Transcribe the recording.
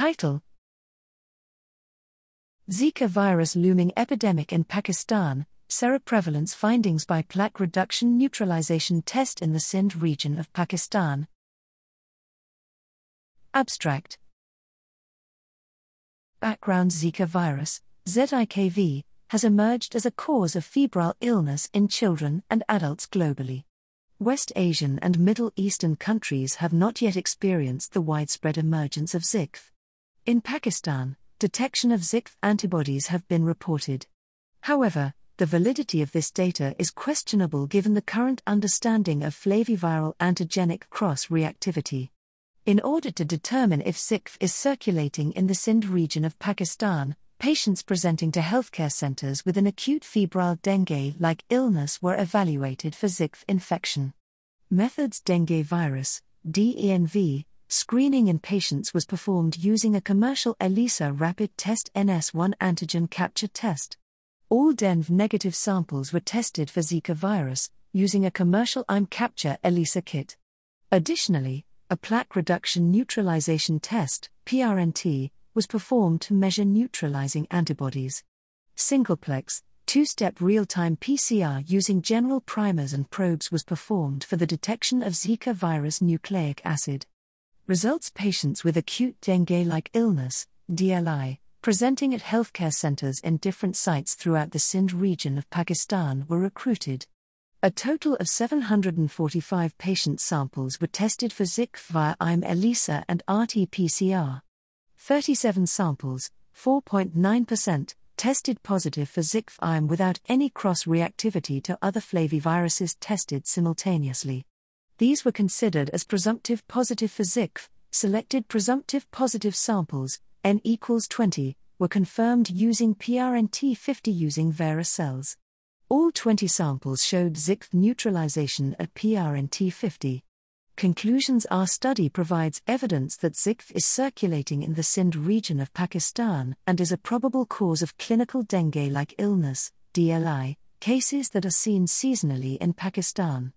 Title Zika virus looming epidemic in Pakistan, seroprevalence findings by plaque reduction neutralization test in the Sindh region of Pakistan. Abstract Background Zika virus, ZIKV, has emerged as a cause of febrile illness in children and adults globally. West Asian and Middle Eastern countries have not yet experienced the widespread emergence of ZIKV. In Pakistan, detection of ZIKV antibodies have been reported. However, the validity of this data is questionable given the current understanding of flaviviral antigenic cross reactivity. In order to determine if ZIKV is circulating in the Sindh region of Pakistan, patients presenting to healthcare centers with an acute febrile dengue like illness were evaluated for ZIKV infection. Methods dengue virus, DENV, screening in patients was performed using a commercial ELISA rapid test NS1 antigen capture test. All DENV negative samples were tested for Zika virus using a commercial IM capture ELISA kit. Additionally, a plaque reduction neutralization test, PRNT, was performed to measure neutralizing antibodies. Singleplex, two step real time PCR using general primers and probes was performed for the detection of Zika virus nucleic acid. Results patients with acute dengue like illness, DLI, presenting at healthcare centers in different sites throughout the Sindh region of Pakistan were recruited. A total of 745 patient samples were tested for ZIKV via IM ELISA and RT PCR. 37 samples, 4.9%, tested positive for ZIKV IM without any cross reactivity to other flaviviruses tested simultaneously. These were considered as presumptive positive for ZIKV. Selected presumptive positive samples, N equals 20, were confirmed using PRNT 50 using Vera cells. All 20 samples showed ZIKV neutralization at PRNT 50. Conclusions Our study provides evidence that ZIKV is circulating in the Sindh region of Pakistan and is a probable cause of clinical dengue like illness, DLI, cases that are seen seasonally in Pakistan.